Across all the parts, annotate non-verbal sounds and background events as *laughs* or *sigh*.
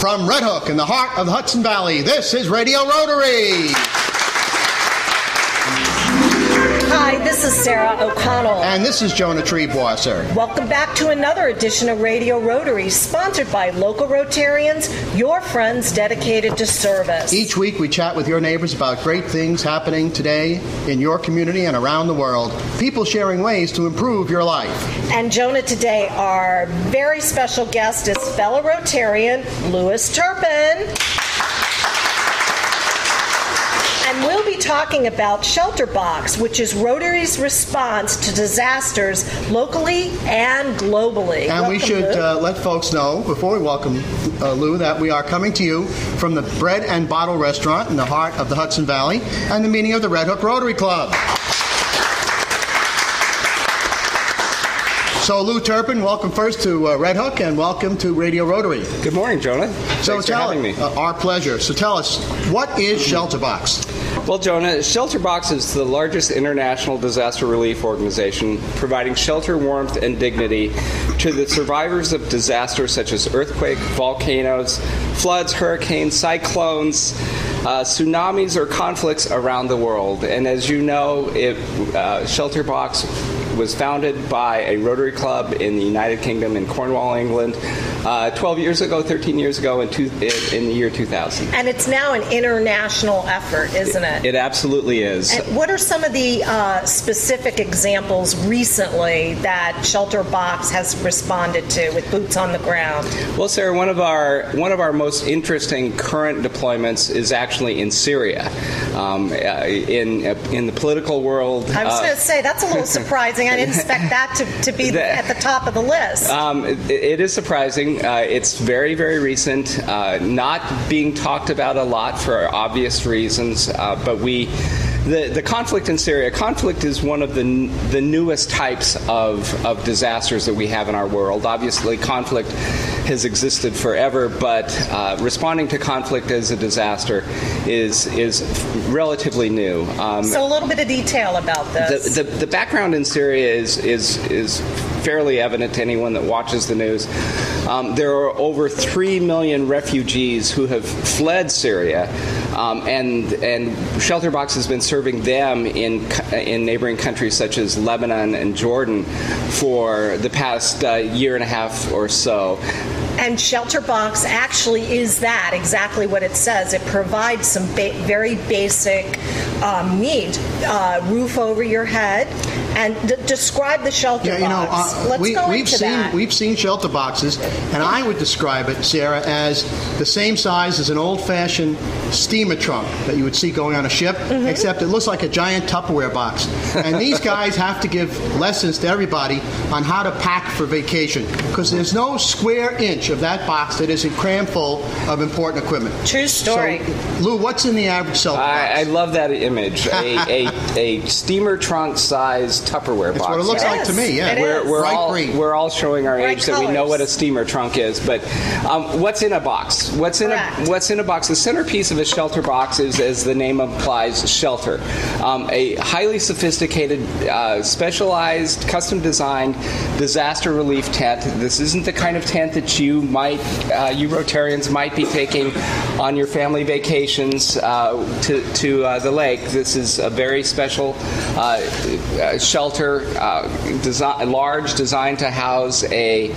From Red Hook in the heart of the Hudson Valley, this is Radio Rotary. Hi, this is Sarah O'Connell. And this is Jonah Triebwasser. Welcome back to another edition of Radio Rotary, sponsored by local Rotarians, your friends dedicated to service. Each week we chat with your neighbors about great things happening today in your community and around the world. People sharing ways to improve your life. And Jonah, today our very special guest is fellow Rotarian Louis Turpin. And we'll be talking about Shelter Box, which is Rotary's response to disasters locally and globally. And we should uh, let folks know, before we welcome uh, Lou, that we are coming to you from the Bread and Bottle Restaurant in the heart of the Hudson Valley and the meeting of the Red Hook Rotary Club. So, Lou Turpin, welcome first to uh, Red Hook and welcome to Radio Rotary. Good morning, Jonah. So, Thanks for having me. uh, our pleasure. So, tell us, what is Shelter Box? Well, Jonah, Shelterbox is the largest international disaster relief organization providing shelter, warmth, and dignity to the survivors of disasters such as earthquake, volcanoes, floods, hurricanes, cyclones, uh, tsunamis, or conflicts around the world. And as you know, it, uh, Shelter Box was founded by a Rotary Club in the United Kingdom in Cornwall, England, uh, 12 years ago, 13 years ago, in, two, in the year 2000. And it's now an international effort, isn't it? It absolutely is. And what are some of the uh, specific examples recently that Shelter Box has responded to with boots on the ground? Well, Sarah, one of our one of our most interesting current deployments is actually in Syria. Um, uh, in in the political world, I was uh, going to say that's a little *laughs* surprising. I didn't expect that to, to be *laughs* That- at the top of the list. Um, it, it is surprising. Uh, it's very, very recent, uh, not being talked about a lot for obvious reasons, uh, but we. The, the conflict in Syria, conflict is one of the, n- the newest types of, of disasters that we have in our world. Obviously, conflict has existed forever, but uh, responding to conflict as a disaster is, is relatively new. Um, so a little bit of detail about this. the, the, the background in Syria is, is, is fairly evident to anyone that watches the news. Um, there are over 3 million refugees who have fled Syria, um, and, and Shelter Box has been serving them in, in neighboring countries such as Lebanon and Jordan for the past uh, year and a half or so. And Shelter Box actually is that, exactly what it says. It provides some ba- very basic um, need uh, roof over your head. And d- describe the shelter Yeah, you know, box. uh, Let's we, go we've into seen that. we've seen shelter boxes, and I would describe it, Sarah, as the same size as an old-fashioned steamer trunk that you would see going on a ship, Mm-hmm. except it looks like a giant Tupperware box. And these guys have to give lessons to everybody on how to pack for vacation because there's no square inch of that box that isn't crammed full of important equipment. True story. So, Lou, what's in the average shelter box? I, I love that image. A, *laughs* a, a steamer trunk sized Tupperware That's box. That's what it looks It like to me. Yeah, It we're, is. we're all green. we're all showing our Bright age that we know what a steamer trunk is. But um, what's in a box? What's in Correct. a what's in a box? The centerpiece of a shelter box is, as the name implies, shelter. Um, a highly sophisticated, uh, specialized, custom designed disaster relief tent. This isn't the kind of tent that you might uh, you Rotarians might be taking on your family vacations uh, to to uh, the lake. This is a very special uh, uh, shelter, uh, large, designed to house a,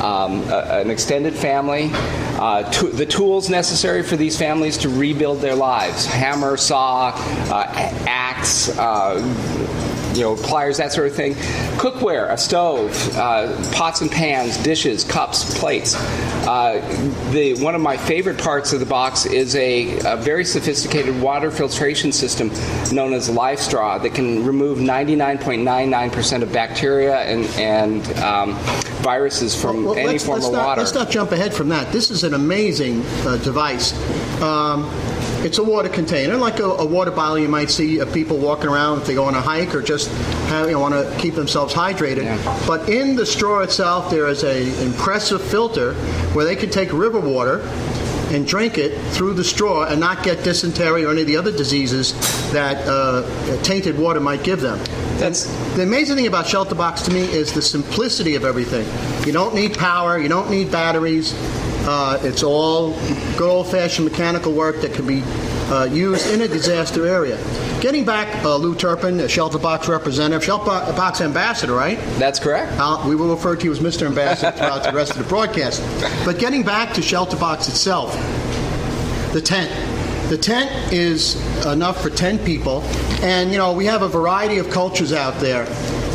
um, a- an extended family. To, the tools necessary for these families to rebuild their lives: hammer, saw, axe. You know, pliers, that sort of thing. Cookware, a stove, uh, pots and pans, dishes, cups, plates. Uh, the one of my favorite parts of the box is a, a very sophisticated water filtration system known as LifeStraw that can remove 99.99% of bacteria and, and um, viruses from Well, any form of not, water. Let's not jump ahead from that. This is an amazing uh, device. Um, it's a water container, like a, a water bottle you might see of people walking around if they go on a hike or just have, you know, want to keep themselves hydrated. Yeah. But in the straw itself, there is a impressive filter where they can take river water and drink it through the straw and not get dysentery or any of the other diseases that uh, tainted water might give them. That's- the amazing thing about Shelterbox to me is the simplicity of everything. You don't need power, you don't need batteries. Uh, it's all good old-fashioned mechanical work that can be uh, used in a disaster area. Getting back, uh, Lou Turpin, a Shelter Box representative, Shelter Box ambassador, right? That's correct. Uh, we will refer to you as Mr. Ambassador throughout the rest of the broadcast. But getting back to Shelter Box itself, the tent. The tent is enough for 10 people, and you know, we have a variety of cultures out there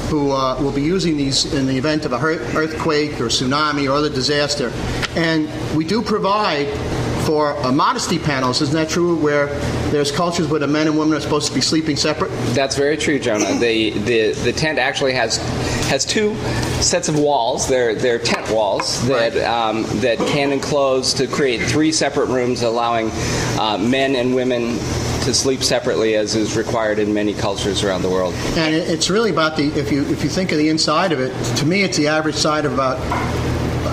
who uh, will be using these in the event of a earthquake or tsunami or other disaster. And we do provide for uh, modesty panels. Isn't that true? Where there's cultures where the men and women are supposed to be sleeping separate. That's very true, Jonah. *clears throat* the the the tent actually has has two sets of walls. They're they're tent walls that right. um, that can enclose to create three separate rooms, allowing uh, men and women to sleep separately, as is required in many cultures around the world. And it's really about the if you if you think of the inside of it. To me, it's the average side of about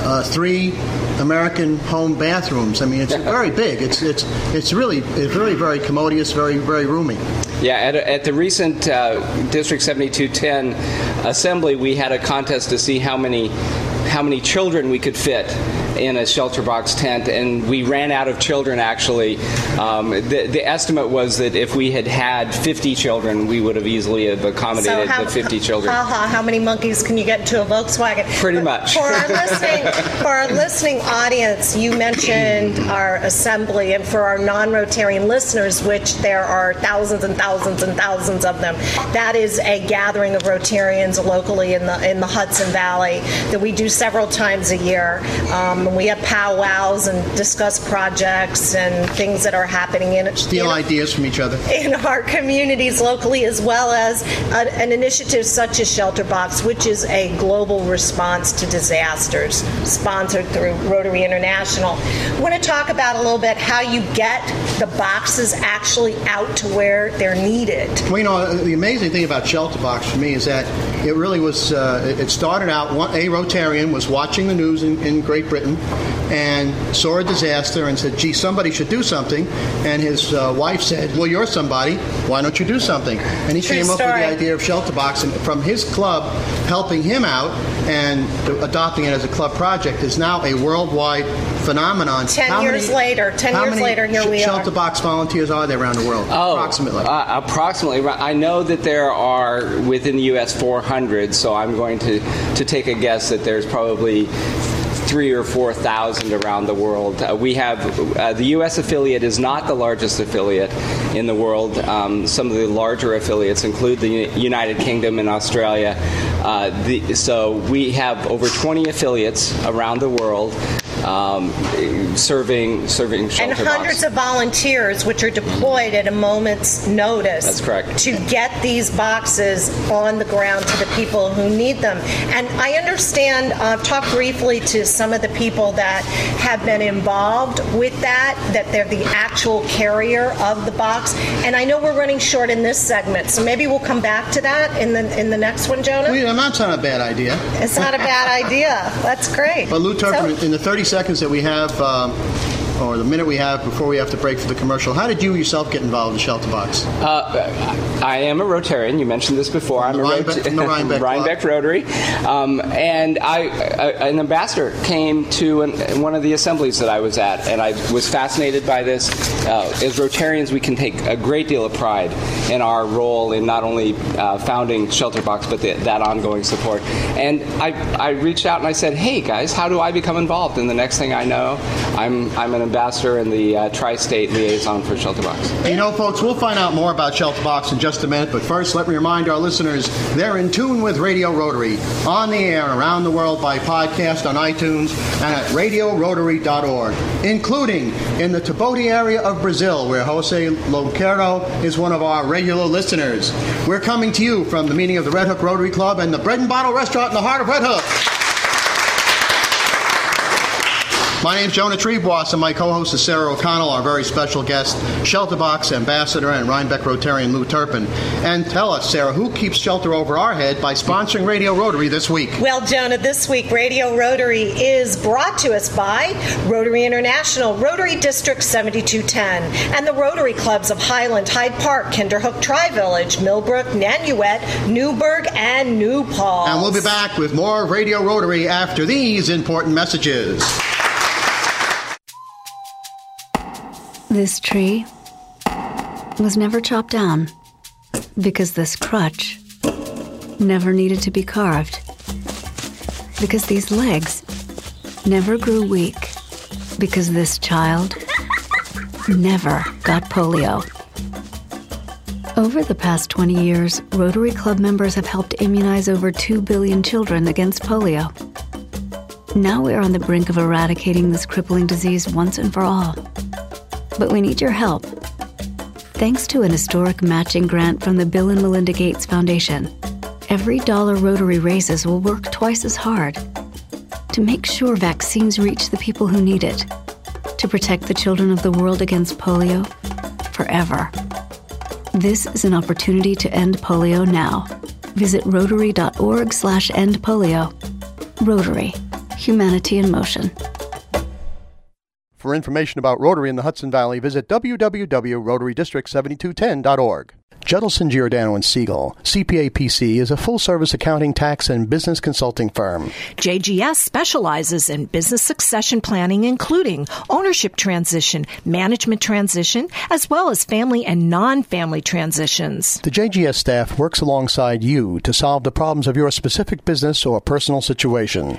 uh, three American home bathrooms. I mean, it's *laughs* very big. It's it's it's really it's really very commodious, very very roomy. Yeah, at, at the recent uh, District 7210 assembly, we had a contest to see how many how many children we could fit in a shelter box tent, and we ran out of children. Actually, um, the, the, estimate was that if we had had 50 children, we would have easily have accommodated so how, the 50 children. Ha, ha, how many monkeys can you get into a Volkswagen? Pretty much. For our *laughs* listening, for our listening audience, you mentioned our assembly, and for our non-Rotarian listeners, which there are thousands and thousands and thousands of them, that is a gathering of Rotarians locally in the in the Hudson Valley that we do several times a year. Um, and we have powwows and discuss projects and things that are happening in steal in, ideas from each other in our communities locally, as well as a, an initiative such as Shelter Box, which is a global response to disasters, sponsored through Rotary International. I want to talk about a little bit how you get the boxes actually out to where they're needed. Well, you know, the amazing thing about Shelter Box for me is that it really was. Uh, it started out. One, a Rotarian was watching the news in, in Great Britain and saw a disaster and said, gee, somebody should do something. And his uh, wife said, well, you're somebody. Why don't you do something? And he True came story. up with the idea of Shelter Box. And from his club helping him out and adopting it as a club project is now a worldwide phenomenon. Ten how years many, later, ten years later, here sh- we Shelter are. Shelter Box volunteers are there around the world? Oh, approximately. Uh, approximately. I know that there are within the U.S. 400, so I'm going to, to take a guess that there's probably three or four thousand around the world. Uh, we have uh, the U.S. affiliate is not the largest affiliate in the world. Um, some of the larger affiliates include the United Kingdom and Australia. Uh, the, so we have over 20 affiliates around the world um, serving serving and hundreds of volunteers, which are deployed at a moment's notice. That's correct. To get these boxes on the ground to the people who need them. And I understand. Uh, talk briefly to some of the people that have been involved with that. That they're the actual carrier of the box. And I know we're running short in this segment, so maybe we'll come back to that in the in the next one, Jonah. Well, that's not a bad idea. It's not a bad idea. That's great. But Lou Turpin, so, in the 30 seconds that we have um, or the minute we have before we have to break for the commercial, how did you yourself get involved in Shelter Box? Uh, I am a Rotarian. You mentioned this before. I'm a Rhinebeck, Rot- Rhinebeck, *laughs* Rhinebeck Rotary, um, and I, an ambassador came to an, one of the assemblies that I was at, and I was fascinated by this. Uh, as Rotarians, we can take a great deal of pride in our role in not only uh, founding Shelter Box, but the, that ongoing support. And I, I reached out and I said, "Hey guys, how do I become involved?" And the next thing I know, I'm I'm an ambassador and the uh, tri-state liaison for Shelterbox. You know, folks, we'll find out more about Shelterbox in just a minute, but first, let me remind our listeners they're in tune with Radio Rotary, on the air around the world by podcast on iTunes and at radiorotary.org, including in the Taboti area of Brazil, where Jose Loquero is one of our regular listeners. We're coming to you from the meeting of the Red Hook Rotary Club and the Bread and Bottle Restaurant in the heart of Red Hook. My name is Jonah Triebwasser, and my co-host is Sarah O'Connell, our very special guest, Shelterbox Ambassador and Rhinebeck Rotarian Lou Turpin. And tell us, Sarah, who keeps shelter over our head by sponsoring Radio Rotary this week? Well, Jonah, this week Radio Rotary is brought to us by Rotary International, Rotary District 7210, and the Rotary Clubs of Highland, Hyde Park, Kinderhook Tri-Village, Millbrook, Nanuet, Newburgh, and New Paltz. And we'll be back with more Radio Rotary after these important messages. This tree was never chopped down because this crutch never needed to be carved. Because these legs never grew weak. Because this child never got polio. Over the past 20 years, Rotary Club members have helped immunize over 2 billion children against polio. Now we're on the brink of eradicating this crippling disease once and for all. But we need your help. Thanks to an historic matching grant from the Bill and Melinda Gates Foundation, every dollar Rotary raises will work twice as hard to make sure vaccines reach the people who need it, to protect the children of the world against polio forever. This is an opportunity to end polio now. Visit rotary.org slash end polio. Rotary. Humanity in motion. For information about Rotary in the Hudson Valley, visit www.rotarydistrict7210.org. Judelson, Giordano and Siegel, CPA PC, is a full-service accounting, tax, and business consulting firm. JGS specializes in business succession planning, including ownership transition, management transition, as well as family and non-family transitions. The JGS staff works alongside you to solve the problems of your specific business or personal situation.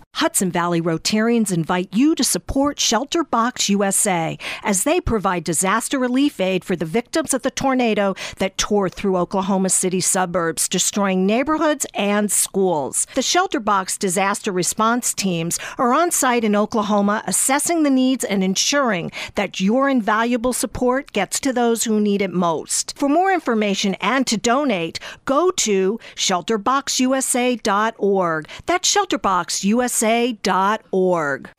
Hudson Valley Rotarians invite you to support Shelter Box USA as they provide disaster relief aid for the victims of the tornado that tore through Oklahoma City suburbs, destroying neighborhoods and schools. The Shelter Box disaster response teams are on site in Oklahoma assessing the needs and ensuring that your invaluable support gets to those who need it most. For more information and to donate, go to shelterboxusa.org. That's shelterboxusa.org.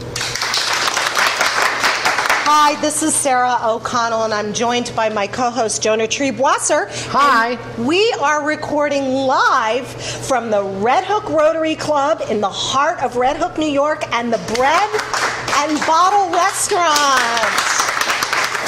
Hi, this is Sarah O'Connell, and I'm joined by my co host, Jonah Triebwasser. Hi. And we are recording live from the Red Hook Rotary Club in the heart of Red Hook, New York, and the Bread and Bottle Restaurant.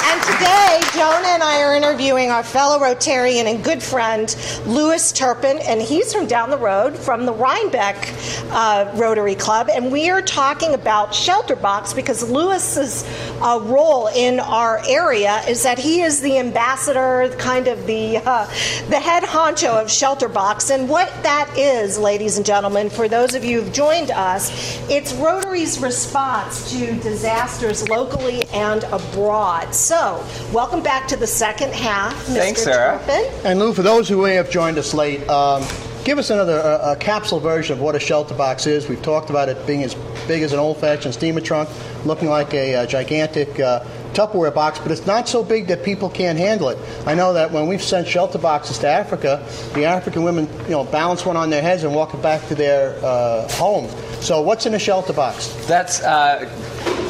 And today, Jonah and I are interviewing our fellow Rotarian and good friend, Louis Turpin, and he's from down the road from the Rhinebeck uh, Rotary Club. And we are talking about Shelter Box because Louis's uh, role in our area is that he is the ambassador, kind of the, uh, the head honcho of Shelter Box. And what that is, ladies and gentlemen, for those of you who've joined us, it's Rotary's response to disasters locally and abroad. So, welcome back to the second half, Mr. Thanks, Sarah. Turpin. And Lou, for those who may have joined us late, um, give us another uh, a capsule version of what a shelter box is. We've talked about it being as big as an old-fashioned steamer trunk, looking like a, uh gigantic uh, Tupperware box, but it's not so big that people can't handle it. I know that when we've sent shelter boxes to Africa, the African women, you know, balance one on their heads and walk it back to their uh, home. So, what's in a shelter box? That's uh,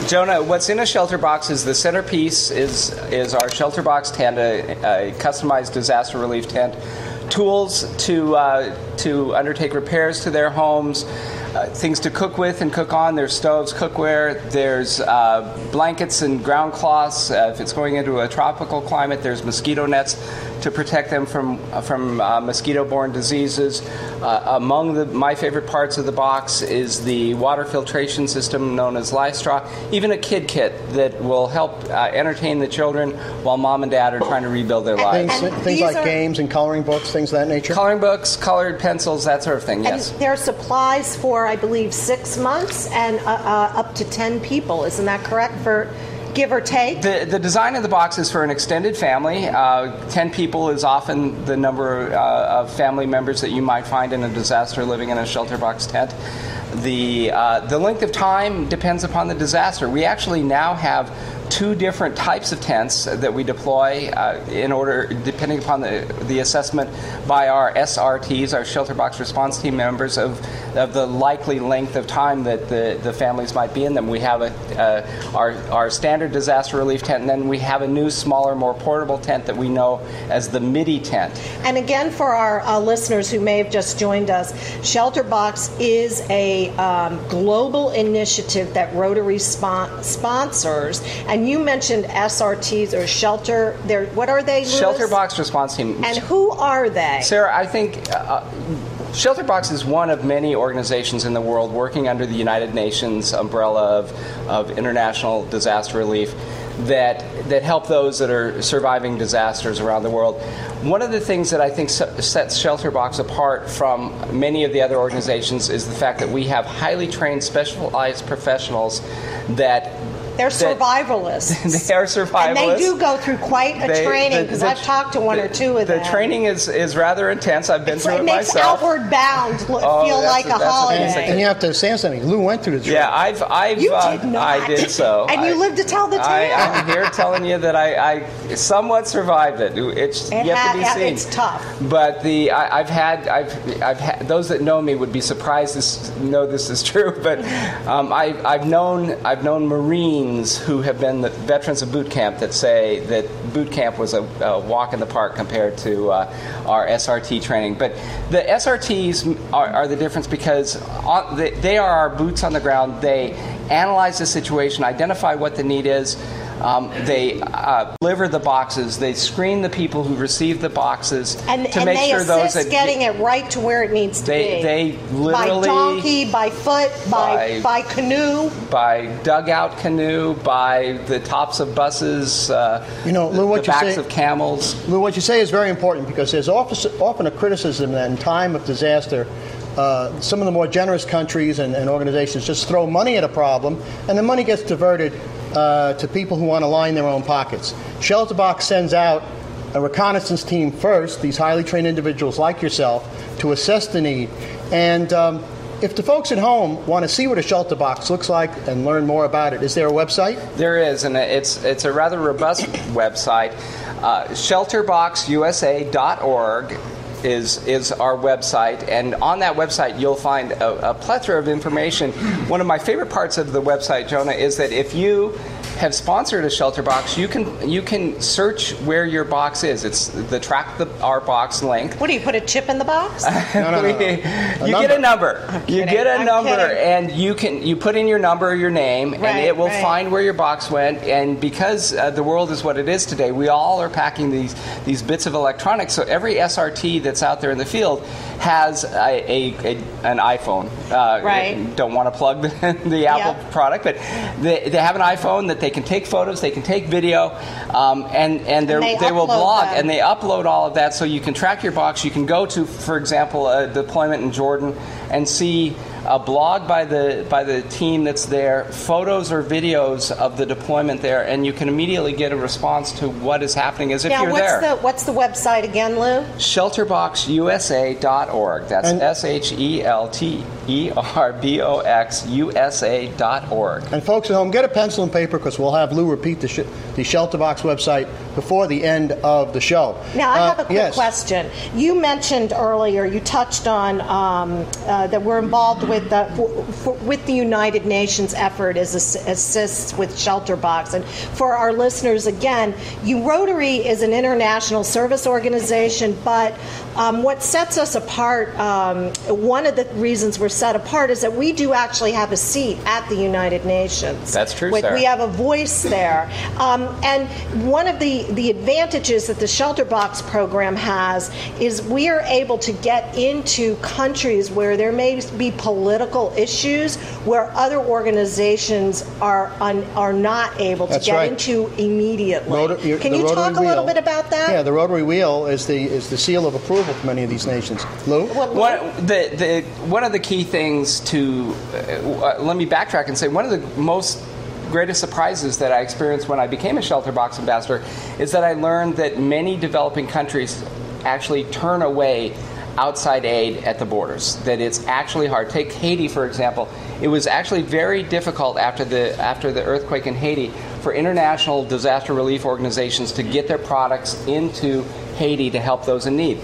Jonah. What's in a shelter box is the centerpiece is is our shelter box tent, a, a customized disaster relief tent. Tools to uh, to undertake repairs to their homes. Uh, things to cook with and cook on. There's stoves, cookware. There's uh, blankets and ground cloths. Uh, if it's going into a tropical climate, there's mosquito nets to protect them from from uh, mosquito-borne diseases. Uh, among the, my favorite parts of the box is the water filtration system known as LifeStraw. Even a kid kit that will help uh, entertain the children while mom and dad are trying to rebuild their lives. Things, things like are- games and coloring books, things of that nature. Coloring books, colored pencils, that sort of thing. Yes. And there are supplies for, I believe, six months and uh, uh, up to 10 people. Isn't that correct? For give or take? The, the design of the box is for an extended family. Uh, Ten people is often the number uh, of family members that you might find in a disaster living in a shelter box tent. The, uh, the length of time depends upon the disaster. We actually now have two different types of tents that we deploy uh, in order, depending upon the, the assessment by our SRTs, our shelter box response team members, of, of the likely length of time that the, the families might be in them. We have a, uh, our, our standard disaster relief tent, and then we have a new, smaller, more portable tent that we know as the MIDI tent. And again, for our uh, listeners who may have just joined us, Shelter Box is a um, global initiative that Rotary spon- sponsors. And you mentioned SRTs or shelter. They're, what are they? Louis? Shelter box response team. And who are they? Sarah, I think uh, Shelterbox is one of many organizations in the world working under the United Nations umbrella of, of international disaster relief that that help those that are surviving disasters around the world. One of the things that I think sets Shelterbox apart from many of the other organizations is the fact that we have highly trained, specialized professionals that they're survivalists. *laughs* they are survivalists. And they do go through quite a they, training because I've talked to one the, or two of the them. The training is, is rather intense. I've been it's through like, it makes myself. Outward Bound look, oh, feel like a, a holiday. And, and, you have to say something. Lou went through the training. Yeah, I've, I've, you uh, did not. I did so. *laughs* and I, you lived to tell the tale. I, am here telling you that I, I somewhat survived it. It's it yet had, to be seen. It's tough. But the I, have had I've I've had those that know me would be surprised to know this is true. *laughs* But um, I, I've known I've known Marines who have been the veterans of boot camp that say that boot camp was a, a walk in the park compared to uh, our SRT training. But the SRTs are, are the difference because they, they are our boots on the ground. They analyze the situation, identify what the need is, um, they uh, deliver the boxes. They screen the people who receive the boxes and, to and make sure those that getting it right to where it needs to they, be. They literally by donkey, by foot, by, by, by canoe, by dugout canoe, by the tops of buses. Uh, you know, Lou, what the you backs say, of camels. Lou, what you say is very important because there's often a criticism that in time of disaster. Uh, some of the more generous countries and, and, organizations just throw money at a problem, and the money gets diverted uh, to people who want to line their own pockets. Shelterbox sends out a reconnaissance team first, these highly trained individuals like yourself, to assess the need. And um, if the folks at home want to see what a shelter box looks like and learn more about it, is there a website? There is, and it's it's a rather robust *coughs* website. Uh, shelterboxusa.org is is our website, and on that website you'll find a, a plethora of information. One of my favorite parts of the website, Jonah, is that if you have sponsored a shelter box, you can you can search where your box is. It's the track the our box link. What do you put a chip in the box? *laughs* no, no, no, no. you get a number. You get a I'm number, kidding. and you can you put in your number, your name, Right, and it will right. find where your box went. And because uh, the world is what it is today, we all are packing these these bits of electronics. So every SRT that's out there in the field has a, a, a an iPhone. Uh, Right. Don't want to plug the, *laughs* the Apple Yep. product, but they, they have an iPhone that they can take photos, they can take video, um, and and, they're- they they will blog them. and they upload all of that so you can track your box. You can go to, for example, a deployment in Jordan and see a blog by the by the team that's there, photos or videos of the deployment there, and you can immediately get a response to what is happening as if now, you're what's there. the what's the website again, Lou? Shelterboxusa.org. That's And- S H E L T E R B O X U S A dot org. And folks at home, get a pencil and paper because we'll have Lou repeat the, sh- the Shelterbox website before the end of the show. Now, I Uh, have a quick yes. question. You mentioned earlier, you touched on um, uh, that we're involved with the for, for, with the United Nations effort as ass- assists with Shelter Box. And for our listeners, again, you Rotary is an international service organization, but um, what sets us apart, um, one of the reasons we're set apart, is that we do actually have a seat at the United Nations. That's true, We- We have a voice there. Um, and one of the, the advantages that the Shelter Box program has is we are able to get into countries where there may be political issues where other organizations are un, are not able to That's get right. into immediately. Rotor- your- Can you Rotary talk a little bit about that? Yeah, the Rotary Wheel is the is the seal of approval for many of these nations. Lou? What- One, the, the, one of the key things to uh, let me backtrack and say one of the most greatest surprises that I experienced when I became a shelter box ambassador is that I learned that many developing countries actually turn away outside aid at the borders that it's actually hard take Haiti for example it was actually very difficult after the after the earthquake in Haiti for international disaster relief organizations to get their products into Haiti to help those in need.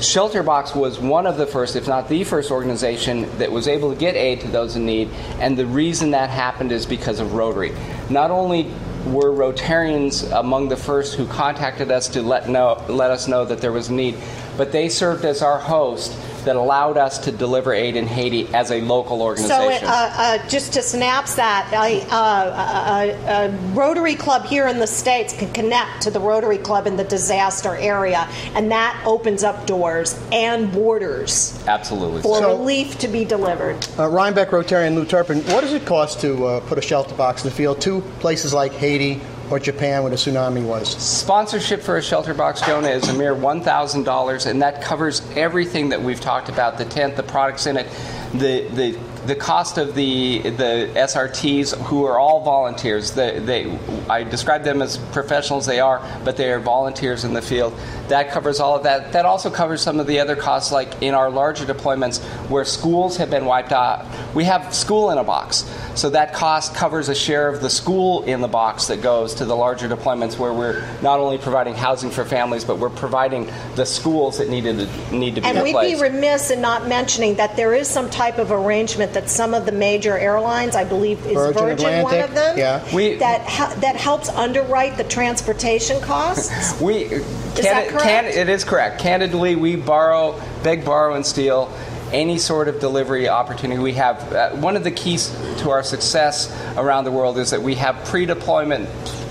Shelterbox was one of the first, if not the first organization that was able to get aid to those in need, and the reason that happened is because of Rotary. Not only were Rotarians among the first who contacted us to let know let us know that there was need, but they served as our host that allowed us to deliver aid in Haiti as a local organization. So, uh, uh, just to synapse that, a, uh, a, Rotary Club here in the States can connect to the Rotary Club in the disaster area, and that opens up doors and borders. Absolutely. For so, relief to be delivered. Uh, Rhinebeck Rotarian Lou Turpin, what does it cost to uh, put a shelter box in the field to places like Haiti or Japan when a tsunami was? Sponsorship for a shelter box, Jonah, is a mere $1,000, and that covers everything that we've talked about the tent, the products in it, the, the the cost of the the SRTs, who are all volunteers, they, they, I describe them as professionals. They are, but they are volunteers in the field. That covers all of that. That also covers some of the other costs, like in our larger deployments where schools have been wiped out. We have school in a box, so that cost covers a share of the school in the box that goes to the larger deployments where we're not only providing housing for families, but we're providing the schools that needed to, need to be and replaced. we'd be remiss in not mentioning that there is some type of arrangement that some of the major airlines, I believe, is Virgin, Virgin one of them, yeah. We, that ha- that helps underwrite the transportation costs. *laughs* we is that correct? Can, it is correct. Candidly, we borrow, beg, borrow, and steal any sort of delivery opportunity we have. Uh, one of the keys to our success around the world is that we have pre-deployment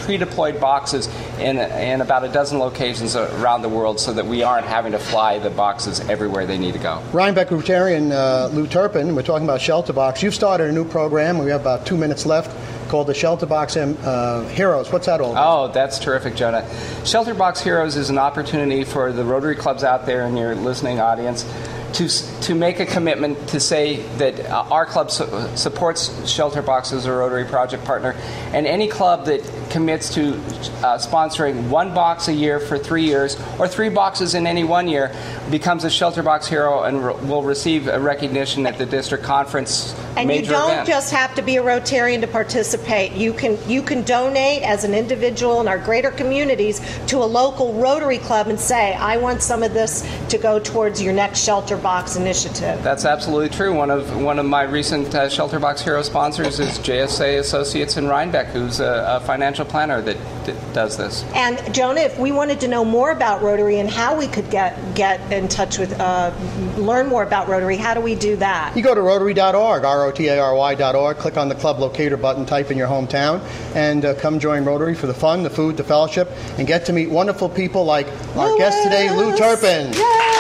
pre-deployed boxes in, in about a dozen locations around the world so that we aren't having to fly the boxes everywhere they need to go. Ryan Rhinebeck Rotarian uh, Lou Turpin, we're talking about Shelter Box. You've started a new program. We have about two minutes left called the Shelter Box uh, Heroes. What's that all about? Oh, that's terrific, Jonah. Shelter Box Heroes is an opportunity for the Rotary clubs out there in your listening audience to, to make a commitment to say that uh, our club su- supports Shelter Box as a Rotary Project partner, and any club that commits to uh, sponsoring one box a year for three years, or three boxes in any one year, becomes a Shelter Box hero and re- will receive a recognition at the district conference. And you don't event. just have to be a Rotarian to participate. You can you can donate as an individual in our greater communities to a local Rotary club and say, I want some of this to go towards your next Shelter Box initiative. That's absolutely true. One of one of my recent uh, Shelter Box hero sponsors is JSA Associates in Rhinebeck, who's a, a financial planner that, that, does this. And Jonah, if we wanted to know more about Rotary and how we could get get in touch with, uh, learn more about Rotary, how do we do that? You go to Rotary.org, R-O-T-A-R-Y.org. Click on the club locator button, type in your hometown, and uh, come join Rotary for the fun, the food, the fellowship, and get to meet wonderful people like our guest today, Lou Turpin. Yay!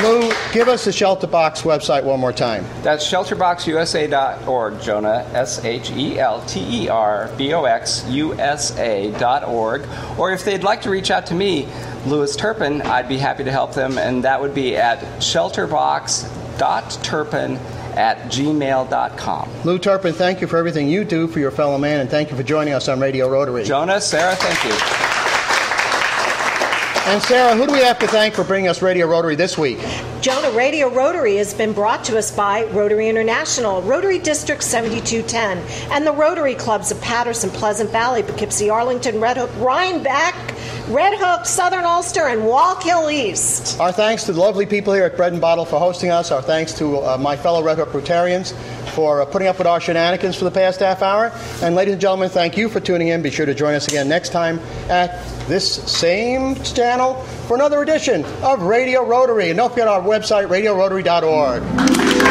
Lou, give us the Shelter Box website one more time. That's shelterboxusa.org, Jonah, S H E L T E R B O X U S A.org. Or if they'd like to reach out to me, Louis Turpin, I'd be happy to help them, and that would be at shelterbox.turpin at gmail.com. Lou Turpin, thank you for everything you do for your fellow man, and thank you for joining us on Radio Rotary. Jonah, Sarah, thank you. And Sarah, who do we have to thank for bringing us Radio Rotary this week? Jonah, Radio Rotary has been brought to us by Rotary International, Rotary District 7210, and the Rotary Clubs of Patterson, Pleasant Valley, Poughkeepsie, Arlington, Red Hook, Rhinebeck, Red Hook, Southern Ulster, and Wallkill East. Our thanks to the lovely people here at Bread and Bottle for hosting us. Our thanks to uh, my fellow Red Hook Rotarians for uh, putting up with our shenanigans for the past half hour. And ladies and gentlemen, thank you for tuning in. Be sure to join us again next time at this same channel for another edition of Radio Rotary. And don't forget our website, radiorotary.org.